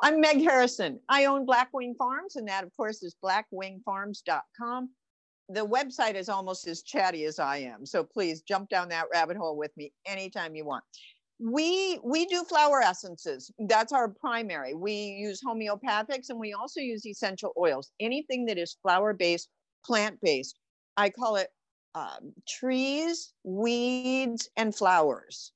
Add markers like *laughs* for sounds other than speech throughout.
I'm Meg Harrison. I own Blackwing Farms, and that, of course, is blackwingfarms.com. The website is almost as chatty as I am, so please jump down that rabbit hole with me anytime you want. We we do flower essences. That's our primary. We use homeopathics, and we also use essential oils. Anything that is flower based, plant based. I call it um, trees, weeds, and flowers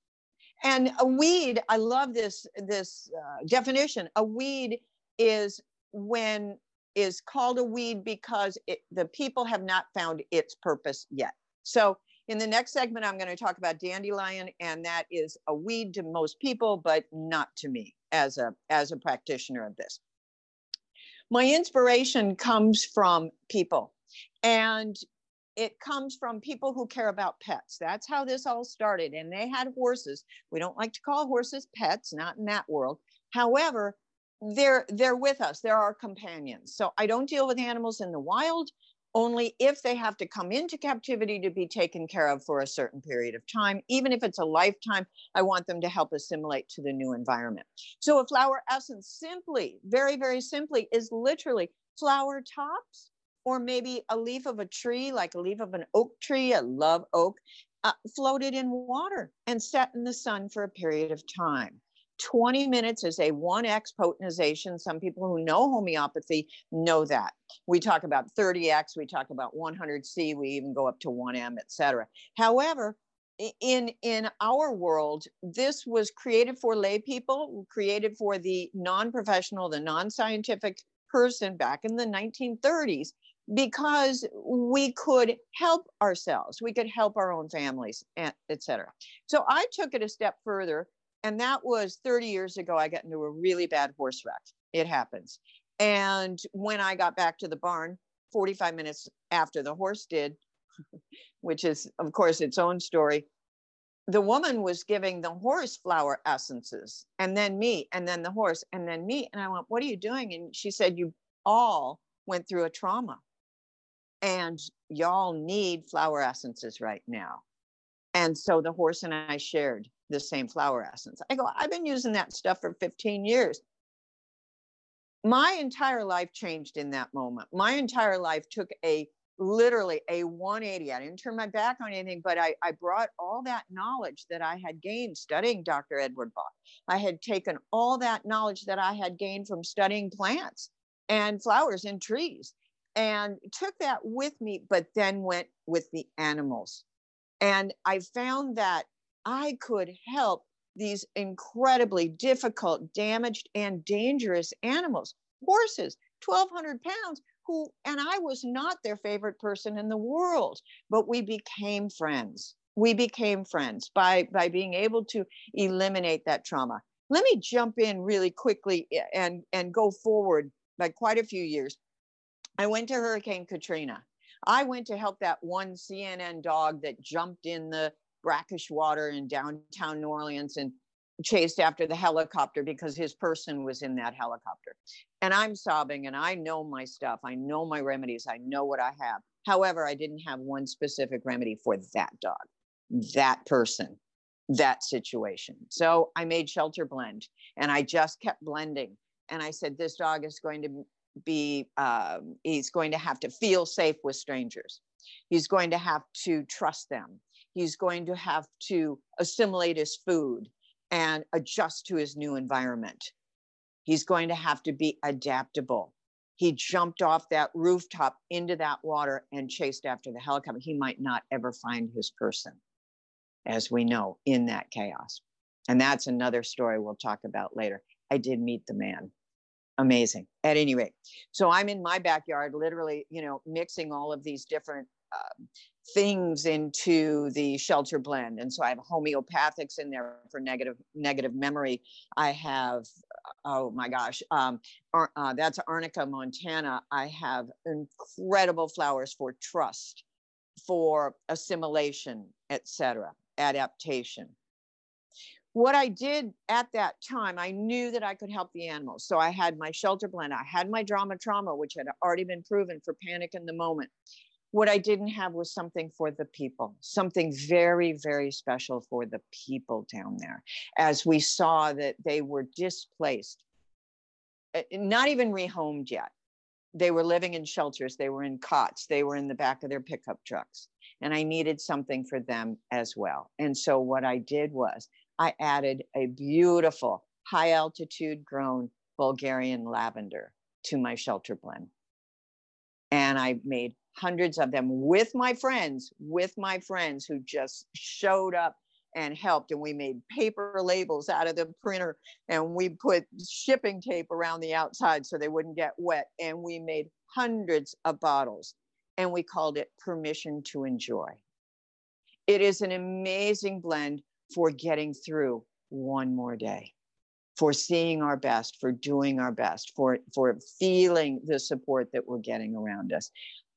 and a weed i love this this uh, definition. A weed is when is called a weed because it, the people have not found its purpose yet. So in the next segment i'm going to talk about dandelion and that is a weed to most people but not to me as a as a practitioner of this. My inspiration comes from people. And it comes from people who care about pets. That's how this all started. And they had horses. We don't like to call horses pets, not in that world. However, they're they're with us. They're our companions. So I don't deal with animals in the wild only if they have to come into captivity to be taken care of for a certain period of time. Even if it's a lifetime, I want them to help assimilate to the new environment. So a flower essence simply, very, very simply, is literally flower tops or maybe a leaf of a tree, like a leaf of an oak tree, a live oak, uh, floated in water and set in the sun for a period of time. 20 minutes is a 1x potentization. Some people who know homeopathy know that. We talk about 30x, we talk about 100C, we even go up to 1M, etc. However, in in our world, this was created for lay people, created for the non-professional, the non-scientific person back in the 1930s because we could help ourselves we could help our own families etc so i took it a step further and that was 30 years ago i got into a really bad horse wreck it happens. And when i got back to the barn 45 minutes after the horse did *laughs* which is of course its own story the woman was giving the horse flower essences and then me and then the horse and then me and i went what are you doing? And she said you all went through a trauma and y'all need flower essences right now. And so the horse and I shared the same flower essence. I go, I've been using that stuff for 15 years. My entire life changed in that moment. My entire life took a literally a 180. I didn't turn my back on anything, but I, I brought all that knowledge that I had gained studying Dr. Edward Bach. I had taken all that knowledge that I had gained from studying plants and flowers and trees and took that with me, but then went with the animals. And I found that I could help these incredibly difficult, damaged, and dangerous animals, horses, 1,200 pounds, who, and I was not their favorite person in the world, but we became friends. We became friends by, by being able to eliminate that trauma. Let me jump in really quickly eh, and, and go forward by quite a few years. I went to Hurricane Katrina. I went to help that one CNN dog that jumped in the brackish water in downtown New Orleans and chased after the helicopter because his person was in that helicopter. And I'm sobbing and I know my stuff. I know my remedies. I know what I have. However, I didn't have one specific remedy for that dog, that person, that situation. So I made Shelter Blend and I just kept blending. And I said, This dog is going to be um, he's going to have to feel safe with strangers. He's going to have to trust them. He's going to have to assimilate his food and adjust to his new environment. He's going to have to be adaptable. He jumped off that rooftop into that water and chased after the helicopter. He might not ever find his person as we know in that chaos. And that's another story we'll talk about later. I did meet the man amazing. At any rate so i'm in my backyard literally you know mixing all of these different uh, things into the shelter blend. And so i have homeopathics in there for negative negative memory. I have oh my gosh um, uh, that's arnica montana. I have incredible flowers for trust for assimilation etc adaptation what I did at that time, I knew that I could help the animals. So I had my shelter blend, I had my drama trauma, which had already been proven for panic in the moment. What I didn't have was something for the people, something very, very special for the people down there, as we saw that they were displaced uh, not even rehomed yet. They were living in shelters, they were in cots, they were in the back of their pickup trucks. And I needed something for them as well. And so what I did was I added a beautiful high altitude grown Bulgarian lavender to my shelter blend. And I made hundreds of them with my friends, with my friends who just showed up and helped. And we made paper labels out of the printer and we put shipping tape around the outside so they wouldn't get wet. And we made hundreds of bottles and we called it Permission to Enjoy. It is an amazing blend for getting through one more day for seeing our best for doing our best for for feeling the support that we're getting around us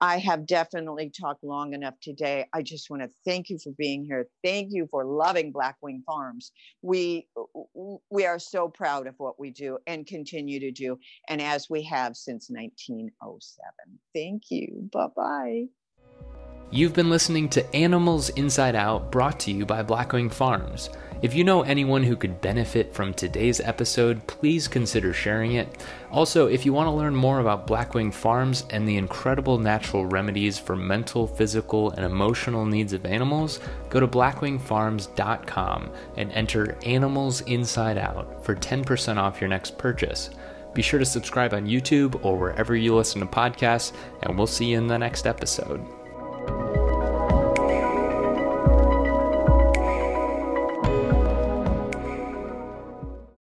I have definitely talked long enough today. I just want to thank you for being here. Thank you for loving Blackwing Farms. We we are so proud of what we do and continue to do, and as we have since 1907. Thank you. Bye bye. You've been listening to Animals Inside Out, brought to you by Blackwing Farms. If you know anyone who could benefit from today's episode, please consider sharing it. Also, if you want to learn more about Blackwing Farms and the incredible natural remedies for mental, physical, and emotional needs of animals, go to blackwingfarms.com and enter Animals Inside Out for 10% off your next purchase. Be sure to subscribe on YouTube or wherever you listen to podcasts, and we'll see you in the next episode.